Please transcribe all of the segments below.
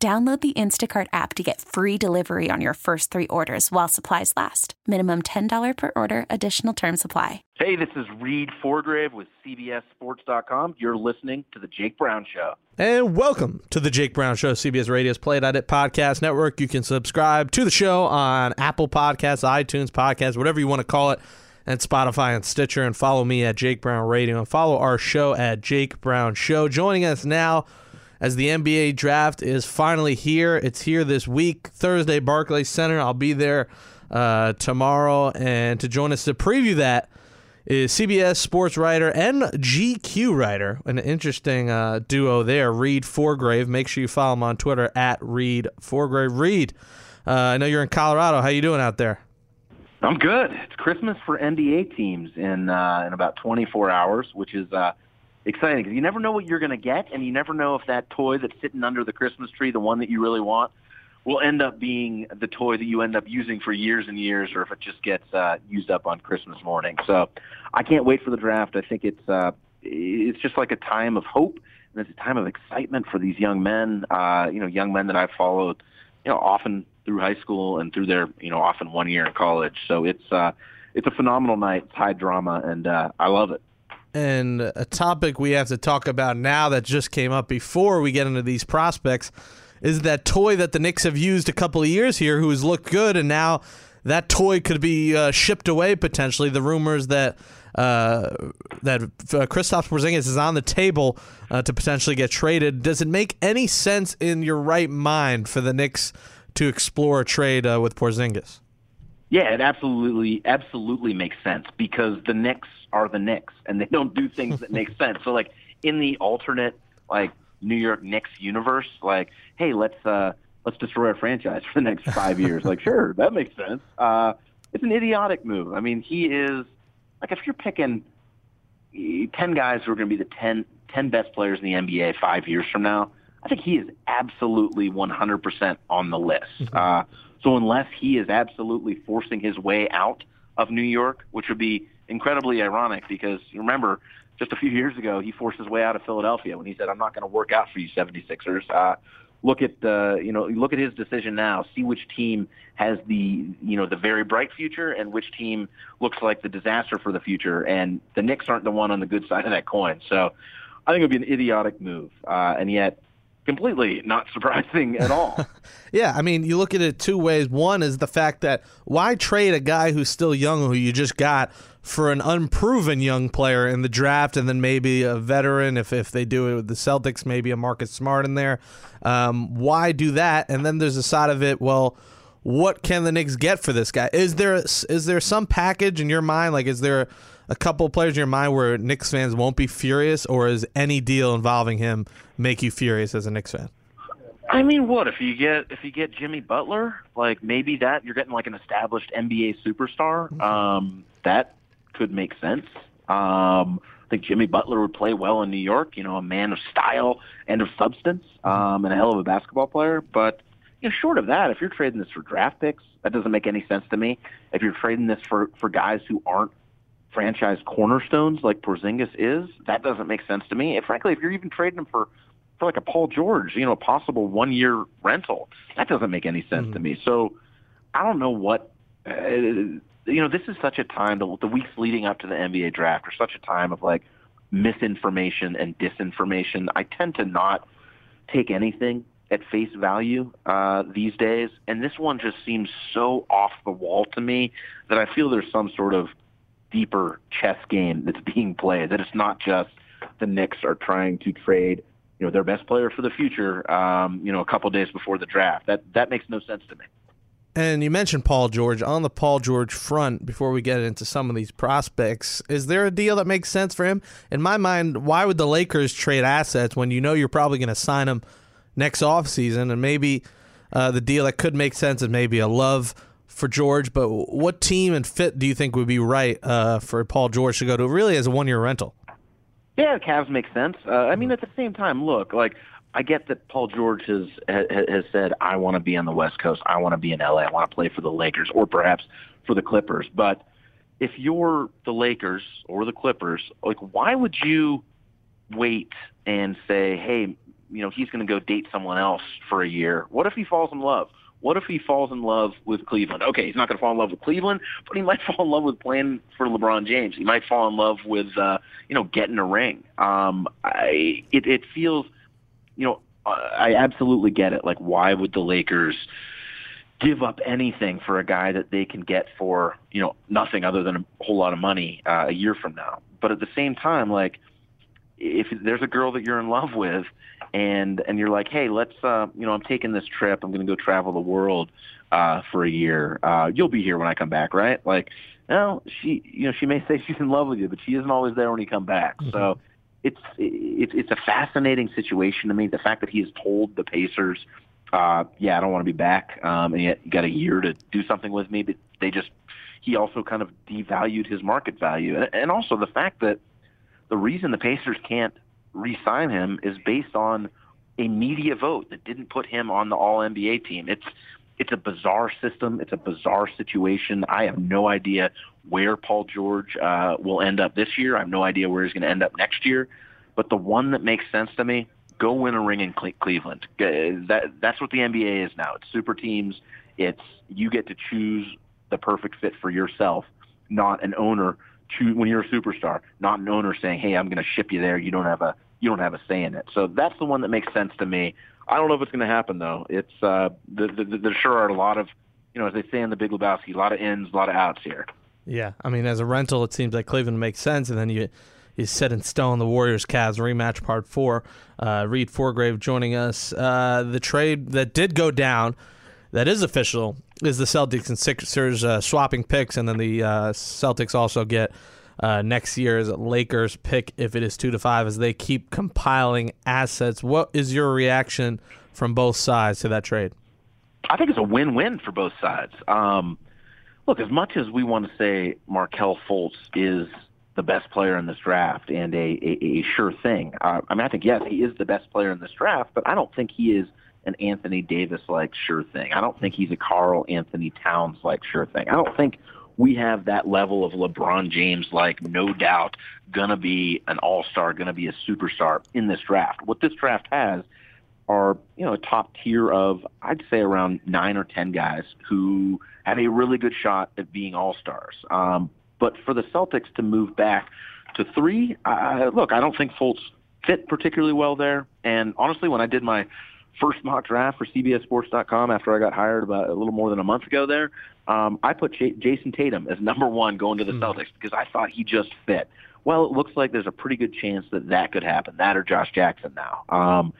Download the Instacart app to get free delivery on your first three orders while supplies last. Minimum $10 per order, additional term supply. Hey, this is Reid Forgrave with CBSSports.com. You're listening to The Jake Brown Show. And welcome to The Jake Brown Show, CBS Radio's Play It Podcast Network. You can subscribe to the show on Apple Podcasts, iTunes Podcasts, whatever you want to call it, and Spotify and Stitcher. And follow me at Jake Brown Radio and follow our show at Jake Brown Show. Joining us now as the NBA draft is finally here. It's here this week, Thursday, Barclays Center. I'll be there uh, tomorrow. And to join us to preview that is CBS sports writer and GQ writer. An interesting uh, duo there, Reid Forgrave. Make sure you follow him on Twitter at Reid Forgrave. Reid, uh, I know you're in Colorado. How you doing out there? I'm good. It's Christmas for NBA teams in uh, in about 24 hours, which is uh, exciting because you never know what you're going to get, and you never know if that toy that's sitting under the Christmas tree, the one that you really want, will end up being the toy that you end up using for years and years, or if it just gets uh, used up on Christmas morning. So I can't wait for the draft. I think it's uh, it's just like a time of hope and it's a time of excitement for these young men. Uh, you know, young men that I've followed, you know, often through high school and through their, you know, often one year in college. So it's uh, it's a phenomenal night. It's high drama, and uh, I love it. And a topic we have to talk about now that just came up before we get into these prospects is that toy that the Knicks have used a couple of years here who has looked good, and now that toy could be uh, shipped away potentially. The rumors that uh, that uh, Kristaps Porzingis is on the table uh, to potentially get traded. Does it make any sense in your right mind for the Knicks to explore a trade uh, with Porzingis? Yeah, it absolutely, absolutely makes sense because the Knicks are the Knicks and they don't do things that make sense. So like in the alternate like New York Knicks universe, like, hey, let's uh let's destroy our franchise for the next five years. like, sure, that makes sense. Uh it's an idiotic move. I mean, he is like if you're picking ten guys who are gonna be the 10, 10 best players in the NBA five years from now, I think he is absolutely one hundred percent on the list. Mm-hmm. Uh so unless he is absolutely forcing his way out of New York, which would be incredibly ironic because you remember just a few years ago he forced his way out of Philadelphia when he said, "I'm not going to work out for you 76ers." Uh, look at the you know look at his decision now. See which team has the you know the very bright future and which team looks like the disaster for the future. And the Knicks aren't the one on the good side of that coin. So I think it would be an idiotic move. Uh, and yet completely not surprising at all. yeah, I mean, you look at it two ways. One is the fact that why trade a guy who's still young, who you just got, for an unproven young player in the draft, and then maybe a veteran if if they do it with the Celtics, maybe a Marcus Smart in there. Um, why do that? And then there's a side of it. Well. What can the Knicks get for this guy? Is there is there some package in your mind? Like, is there a couple players in your mind where Knicks fans won't be furious, or is any deal involving him make you furious as a Knicks fan? I mean, what if you get if you get Jimmy Butler? Like maybe that you're getting like an established NBA superstar. Mm-hmm. Um, that could make sense. Um, I think Jimmy Butler would play well in New York. You know, a man of style and of substance, mm-hmm. um, and a hell of a basketball player. But you know, short of that, if you're trading this for draft picks, that doesn't make any sense to me. If you're trading this for for guys who aren't franchise cornerstones like Porzingis is, that doesn't make sense to me. And frankly, if you're even trading him for for like a Paul George, you know, a possible one year rental, that doesn't make any sense mm-hmm. to me. So I don't know what. Uh, you know, this is such a time. The, the weeks leading up to the NBA draft are such a time of like misinformation and disinformation. I tend to not take anything at face value uh, these days, and this one just seems so off the wall to me that I feel there's some sort of deeper chess game that's being played. That it's not just the Knicks are trying to trade, you know, their best player for the future, um, you know, a couple days before the draft. That that makes no sense to me. And you mentioned Paul George. On the Paul George front, before we get into some of these prospects, is there a deal that makes sense for him? In my mind, why would the Lakers trade assets when you know you're probably going to sign him next offseason and maybe uh, the deal that could make sense is maybe a love for George. But what team and fit do you think would be right uh, for Paul George to go to really as a one year rental? Yeah, the Cavs make sense. Uh, I mean, at the same time, look, like I get that Paul George has has said, "I want to be on the West Coast. I want to be in LA. I want to play for the Lakers or perhaps for the Clippers." But if you're the Lakers or the Clippers, like, why would you wait and say, "Hey, you know, he's going to go date someone else for a year"? What if he falls in love? What if he falls in love with Cleveland? Okay, he's not going to fall in love with Cleveland, but he might fall in love with playing for LeBron James. He might fall in love with, uh, you know, getting a ring. Um, I, it, it feels, you know, I absolutely get it. Like, why would the Lakers give up anything for a guy that they can get for, you know, nothing other than a whole lot of money uh, a year from now? But at the same time, like, if there's a girl that you're in love with and and you're like, hey, let's uh, you know, I'm taking this trip. I'm going to go travel the world uh, for a year. Uh, you'll be here when I come back, right? Like, no, she you know she may say she's in love with you, but she isn't always there when you come back. Mm-hmm. So it's it's it's a fascinating situation to me. The fact that he has told the Pacers, uh, yeah, I don't want to be back, um, and yet you got a year to do something with me, but they just he also kind of devalued his market value, and, and also the fact that the reason the Pacers can't re-sign him is based on a media vote that didn't put him on the All NBA team. It's it's a bizarre system. It's a bizarre situation. I have no idea where Paul George uh, will end up this year. I have no idea where he's going to end up next year. But the one that makes sense to me, go win a ring in Cleveland. That that's what the NBA is now. It's super teams. It's you get to choose the perfect fit for yourself, not an owner choose when you're a superstar, not an owner saying, "Hey, I'm going to ship you there. You don't have a you don't have a say in it." So that's the one that makes sense to me. I don't know if it's going to happen though. It's uh, the, the, the, there sure are a lot of you know, as they say in the Big Lebowski, a lot of ins, a lot of outs here. Yeah, I mean, as a rental, it seems like Cleveland makes sense, and then you you set in stone the Warriors Cavs rematch part four. Uh, Reid Forgrave joining us. Uh, the trade that did go down, that is official, is the Celtics and Sixers uh, swapping picks, and then the uh, Celtics also get uh, next year's Lakers pick if it is two to five as they keep compiling assets. What is your reaction from both sides to that trade? I think it's a win-win for both sides. Um, look, as much as we want to say Markelle Fultz is the best player in this draft and a, a, a sure thing, uh, I mean, I think yes, he is the best player in this draft, but I don't think he is an Anthony Davis like sure thing. I don't think he's a Karl-Anthony Towns like sure thing. I don't think we have that level of LeBron James like no doubt gonna be an all-star, gonna be a superstar in this draft. What this draft has are, you know, a top tier of I'd say around 9 or 10 guys who have a really good shot at being all-stars. Um, but for the Celtics to move back to 3, uh, look, I don't think Fultz fit particularly well there. And honestly, when I did my first mock draft for CBSSports.com after I got hired about a little more than a month ago there, um, I put J- Jayson Tatum as number one going to the mm. Celtics because I thought he just fit. Well, it looks like there's a pretty good chance that that could happen, that or Josh Jackson now. Um,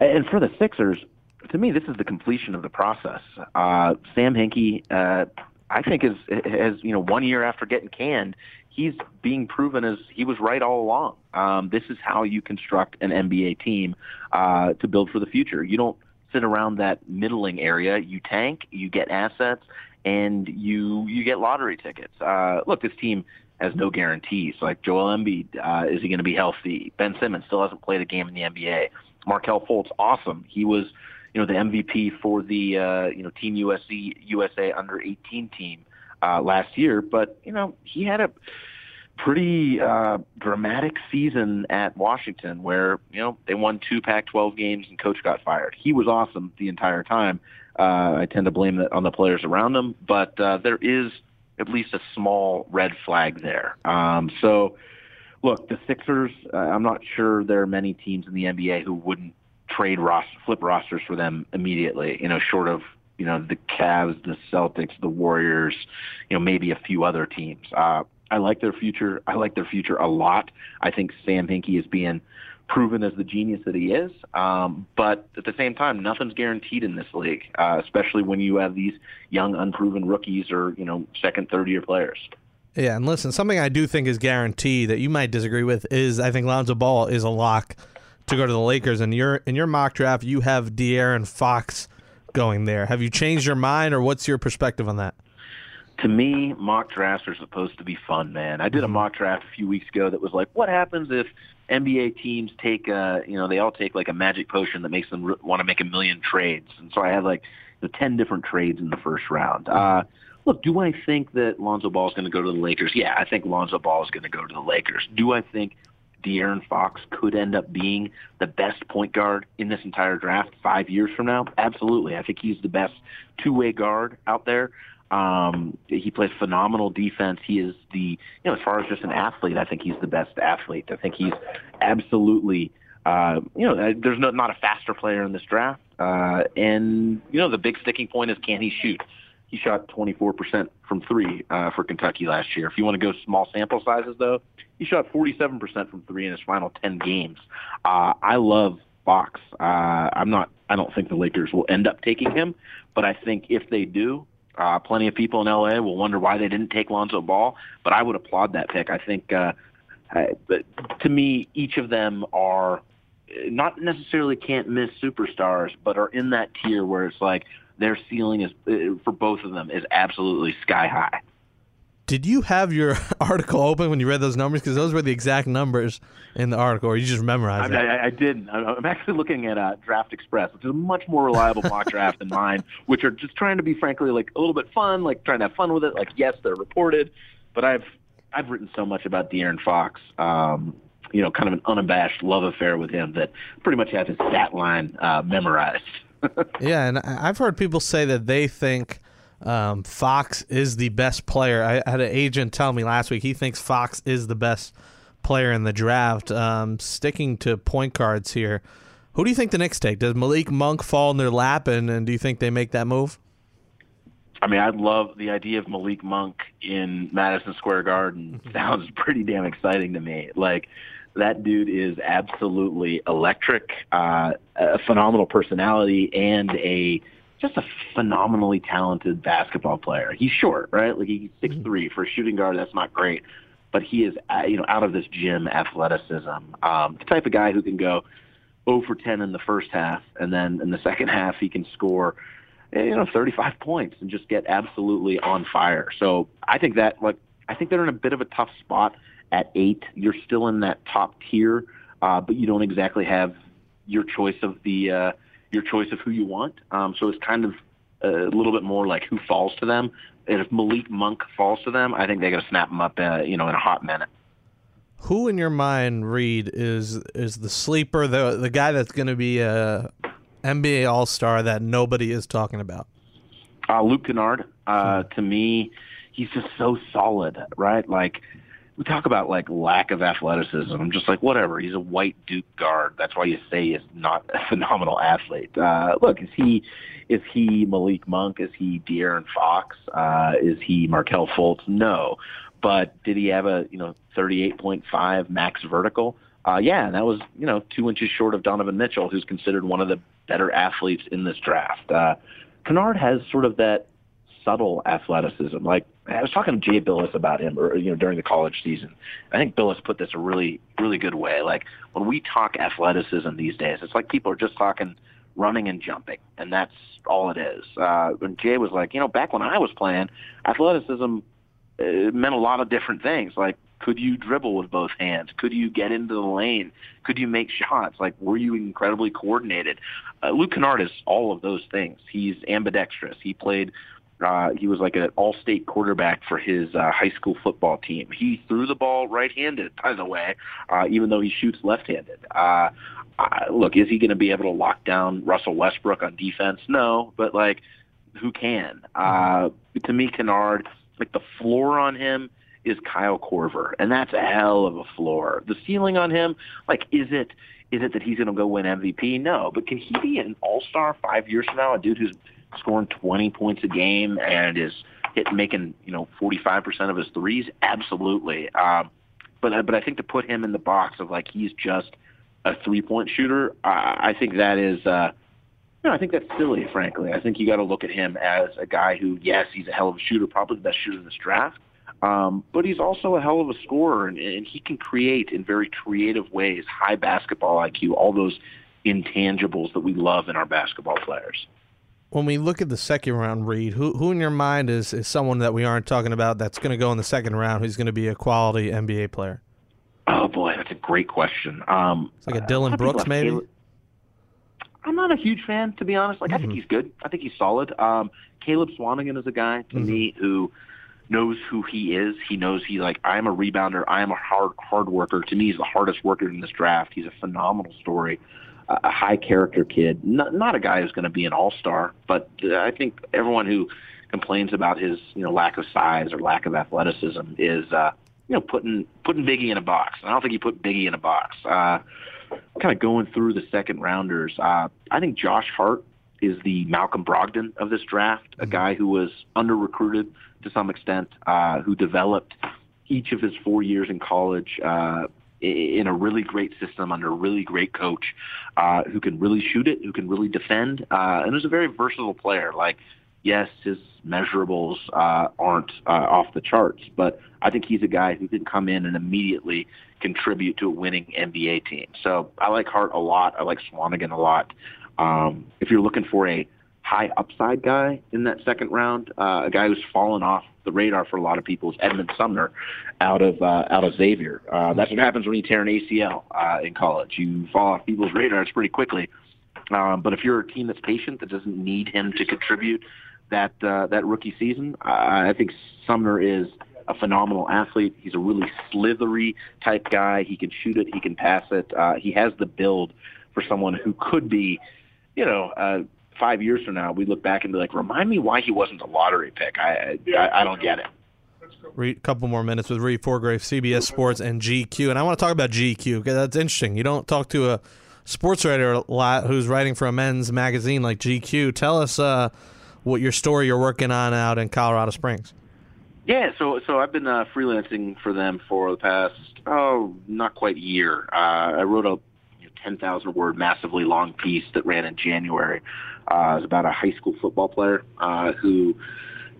and for the Sixers, to me, this is the completion of the process. Uh, Sam Hinkie, uh, I think, is has you know one year after getting canned, he's being proven as he was right all along. Um, this is how you construct an NBA team uh, to build for the future. You don't sit around that middling area. You tank, you get assets, and you you get lottery tickets. Uh, look, this team has no guarantees. Like Joel Embiid, uh, is he going to be healthy? Ben Simmons still hasn't played a game in the NBA. Markelle Fultz, awesome. He was, you know, the MVP for the uh, you know Team USC USA under 18 team uh, last year, but you know he had a pretty uh, dramatic season at Washington where, you know, they won two Pac-12 games and coach got fired. He was awesome the entire time. Uh, I tend to blame that on the players around him, but uh, there is at least a small red flag there. Um, so, look, the Sixers, uh, I'm not sure there are many teams in the NBA who wouldn't trade roster, flip rosters for them immediately, you know, short of you know the Cavs, the Celtics, the Warriors, you know maybe a few other teams. Uh, I like their future. I like their future a lot. I think Sam Hinkie is being proven as the genius that he is. Um, but at the same time, nothing's guaranteed in this league, uh, especially when you have these young, unproven rookies or you know second, third year players. Yeah, and listen, something I do think is guaranteed that you might disagree with is I think Lonzo Ball is a lock to go to the Lakers. And your in your mock draft, you have De'Aaron Fox going there. Have you changed your mind, or what's your perspective on that? To me, mock drafts are supposed to be fun, man. I did a Mhm. mock draft a few weeks ago that was like, what happens if NBA teams take, uh, you know, they all take like a magic potion that makes them r- want to make a million trades. And so I had like the 10 different trades in the first round. Uh, look, do I think that Lonzo Ball is going to go to the Lakers? Yeah, I think Lonzo Ball is going to go to the Lakers. Do I think De'Aaron Fox could end up being the best point guard in this entire draft five years from now? Absolutely. I think he's the best two-way guard out there. Um, he plays phenomenal defense. He is the, you know, as far as just an athlete, I think he's the best athlete. I think he's absolutely, uh, you know, uh, there's no, not a faster player in this draft. Uh, and, you know, the big sticking point is can he shoot? He shot 24% from three uh, for Kentucky last year. If you want to go small sample sizes, though, he shot 47% from three in his final 10 games. Uh, I love Fox. Uh, I'm not. I don't think the Lakers will end up taking him, but I think if they do, uh, plenty of people in LA will wonder why they didn't take Lonzo Ball. But I would applaud that pick. I think, uh, I, but to me, each of them are not necessarily can't miss superstars, but are in that tier where it's like their ceiling is uh, for both of them is absolutely sky high. Did you have your article open when you read those numbers? Because those were the exact numbers in the article, or you just memorized I, it? I, I didn't. I'm actually looking at uh, Draft Express, which is a much more reliable mock draft than mine, which are just trying to be, frankly, like a little bit fun, like trying to have fun with it. Like, yes, they're reported, but I've I've written so much about De'Aaron Fox, um, you know, kind of an unabashed love affair with him that pretty much has his stat line uh, memorized. Yeah, and I've heard people say that they think um, Fox is the best player. I I had an agent tell me last week he thinks Fox is the best player in the draft. Um, sticking to point guards here, who do you think the Knicks take? Does Malik Monk fall in their lap, and, and do you think they make that move? I mean, I love the idea of Malik Monk in Madison Square Garden. Sounds pretty damn exciting to me. Like that dude is absolutely electric, uh, a phenomenal personality, and a just a phenomenally talented basketball player. He's short, right? Like he's six three for a shooting guard. That's not great, but he is uh, you know out of this gym athleticism. Um, the type of guy who can go 0 for 10 in the first half, and then in the second half he can score you know 35 points and just get absolutely on fire. So I think that like I think they're in a bit of a tough spot at eight. You're still in that top tier, uh, but you don't exactly have your choice of the uh, your choice of who you want. Um, so it's kind of a little bit more like who falls to them. And if Malik Monk falls to them, I think they're going to snap him up, uh, you know, in a hot minute. Who in your mind, Reid, is is the sleeper, the the guy that's going to be a NBA All Star that nobody is talking about? Uh, Luke Kennard, uh, to me, he's just so solid, right? Like we talk about like lack of athleticism. I'm just like whatever. He's a white Duke guard. That's why you say he's not a phenomenal athlete. Uh, look, is he is he Malik Monk? Is he De'Aaron Fox? Uh, is he Markelle Fultz? No, but did he have a you know 38.5 max vertical? Uh, yeah, and that was you know two inches short of Donovan Mitchell, who's considered one of the better athletes in this draft. Uh, Kennard has sort of that subtle athleticism. Like I was talking to Jay Bilas about him, or you know, during the college season. I think Billis put this a really, really good way. Like when we talk athleticism these days, it's like people are just talking running and jumping, and that's all it is. Uh, and Jay was like, you know, back when I was playing, athleticism uh, meant a lot of different things. Like, could you dribble with both hands? Could you get into the lane? Could you make shots? Like, were you incredibly coordinated? Uh, Luke Kennard is all of those things. He's ambidextrous. He played uh, he was like an all-state quarterback for his uh, high school football team. He threw the ball right-handed, by the way, uh, even though he shoots left-handed. Uh, uh, look, is he going to be able to lock down Russell Westbrook on defense? No, but like, who can? Uh, to me, Kennard, like the floor on him is Kyle Korver, and that's a hell of a floor. The ceiling on him, like, is it? Is it that he's going to go win MVP? No, but can he be an all-star five years from now? A dude who's scoring 20 points a game and is hit making you know 45% of his threes absolutely um but but I think to put him in the box of like he's just a three point shooter I, I think that is uh no, I think that's silly, frankly. I think you got to look at him as a guy who, yes, he's a hell of a shooter, probably the best shooter in this draft, um, but he's also a hell of a scorer, and, and he can create in very creative ways, high basketball IQ, all those intangibles that we love in our basketball players. When we look at the second round Reid, who who in your mind is, is someone that we aren't talking about that's going to go in the second round who's going to be a quality NBA player? Oh boy, that's a great question. Um, it's like a Dillon Brooks, maybe. Caleb, I'm not a huge fan, to be honest. Like, mm-hmm. I think mm-hmm. he's good. I think he's solid. Um, Caleb Swanigan is a guy to mm-hmm. me who knows who he is. He knows he like I am a rebounder. I am a hard hard worker. To me, he's the hardest worker in this draft. He's a phenomenal story, a high character kid. Not not a guy who's going to be an all star, but uh, I think everyone who complains about his you know lack of size or lack of athleticism is uh, you know putting putting Biggie in a box. I don't think he put Biggie in a box. Uh, kind of going through the second rounders. Uh, I think Josh Hart is the Malcolm Brogdon of this draft, a mm-hmm. guy who was under recruited to some extent, uh, who developed each of his four years in college uh, in a really great system under a really great coach, uh, who can really shoot it, who can really defend, uh, and is a very versatile player. Like, yes, his measurables uh, aren't uh, off the charts, but I think he's a guy who can come in and immediately contribute to a winning NBA team. So I like Hart a lot. I like Swanigan a lot. Um, if you're looking for a high upside guy in that second round, uh, a guy who's fallen off the radar for a lot of people is Edmond Sumner out of uh, out of Xavier. Uh, that's what happens when you tear an ACL uh, in college. You fall off people's radars pretty quickly. Um, but if you're a team that's patient, that doesn't need him to contribute that uh, that rookie season, I think Sumner is a phenomenal athlete. He's a really slithery type guy. He can shoot it. He can pass it. Uh, he has the build for someone who could be, you know, uh, five years from now, we look back and be like, remind me why he wasn't a lottery pick. I I, I don't get it. A couple more minutes with Reid Forgrave, CBS Sports and GQ, and I want to talk about GQ because that's interesting. You don't talk to a sports writer a lot who's writing for a men's magazine like GQ. Tell us uh, what your story you're working on out in Colorado Springs. Yeah, so so I've been uh, freelancing for them for the past oh not quite a year. Uh, I wrote a you know, ten thousand word, massively long piece that ran in January. Uh, it about a high school football player uh, who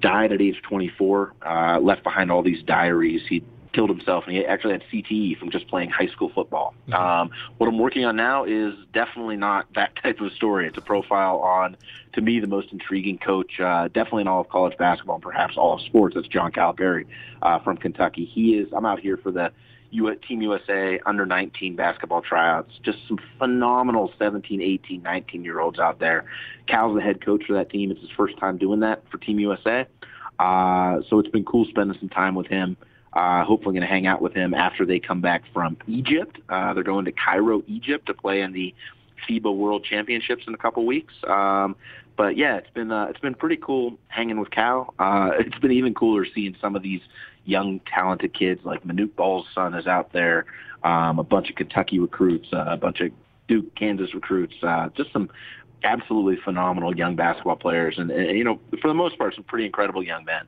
died at age 24, uh, left behind all these diaries. He killed himself, and he actually had CTE from just playing high school football. Mm-hmm. Um, what I'm working on now is definitely not that type of story. It's a profile on, to me, the most intriguing coach, uh, definitely in all of college basketball, and perhaps all of sports. That's John Calipari uh, from Kentucky. He is. I'm out here for the U- Team USA under 19 basketball tryouts. Just some phenomenal 17, 18, 19 year olds out there. Cal's the head coach for that team. It's his first time doing that for Team USA. Uh, so it's been cool spending some time with him. Uh, hopefully going to hang out with him after they come back from Egypt. Uh, they're going to Cairo, Egypt to play in the FIBA World Championships in a couple weeks. Um, but yeah, it's been uh, it's been pretty cool hanging with Cal. Uh, it's been even cooler seeing some of these young, talented kids like Manute Bol's son is out there. Um, a bunch of Kentucky recruits, uh, a bunch of Duke, Kansas recruits. Uh, just some absolutely phenomenal young basketball players, and, and you know, for the most part, some pretty incredible young men.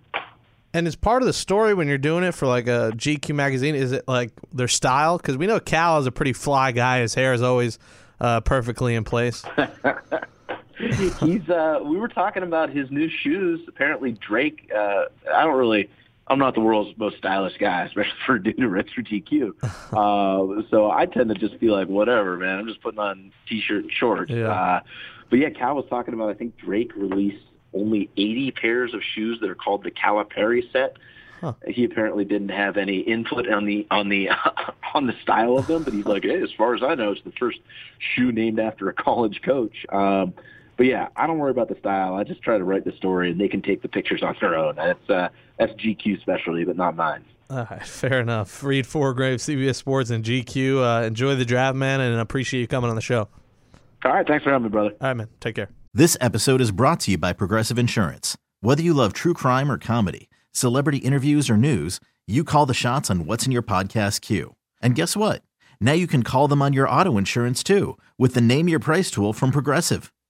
And is part of the story when you're doing it for like a GQ magazine, is it like their style? Because we know Cal is a pretty fly guy. His hair is always uh, perfectly in place. He's. Uh, we were talking about his new shoes. Apparently, Drake. Uh, I don't really. I'm not the world's most stylish guy, especially for a dude who for GQ. Uh, so I tend to just be like, whatever, man. I'm just putting on t-shirt and shorts. Yeah. Uh, but yeah, Cal was talking about. I think Drake released only 80 pairs of shoes that are called the Calipari set. Huh. He apparently didn't have any input on the on the on the style of them, but he's like, hey, as far as I know, it's the first shoe named after a college coach. Um, but yeah, I don't worry about the style. I just try to write the story, and they can take the pictures on their own. That's uh, that's GQ specialty, but not mine. All right, fair enough. Reid Forgrave, CBS Sports, and GQ. Uh, enjoy the draft, man, and appreciate you coming on the show. All right, thanks for having me, brother. All right, man. Take care. This episode is brought to you by Progressive Insurance. Whether you love true crime or comedy, celebrity interviews or news, you call the shots on what's in your podcast queue. And guess what? Now you can call them on your auto insurance too with the Name Your Price tool from Progressive.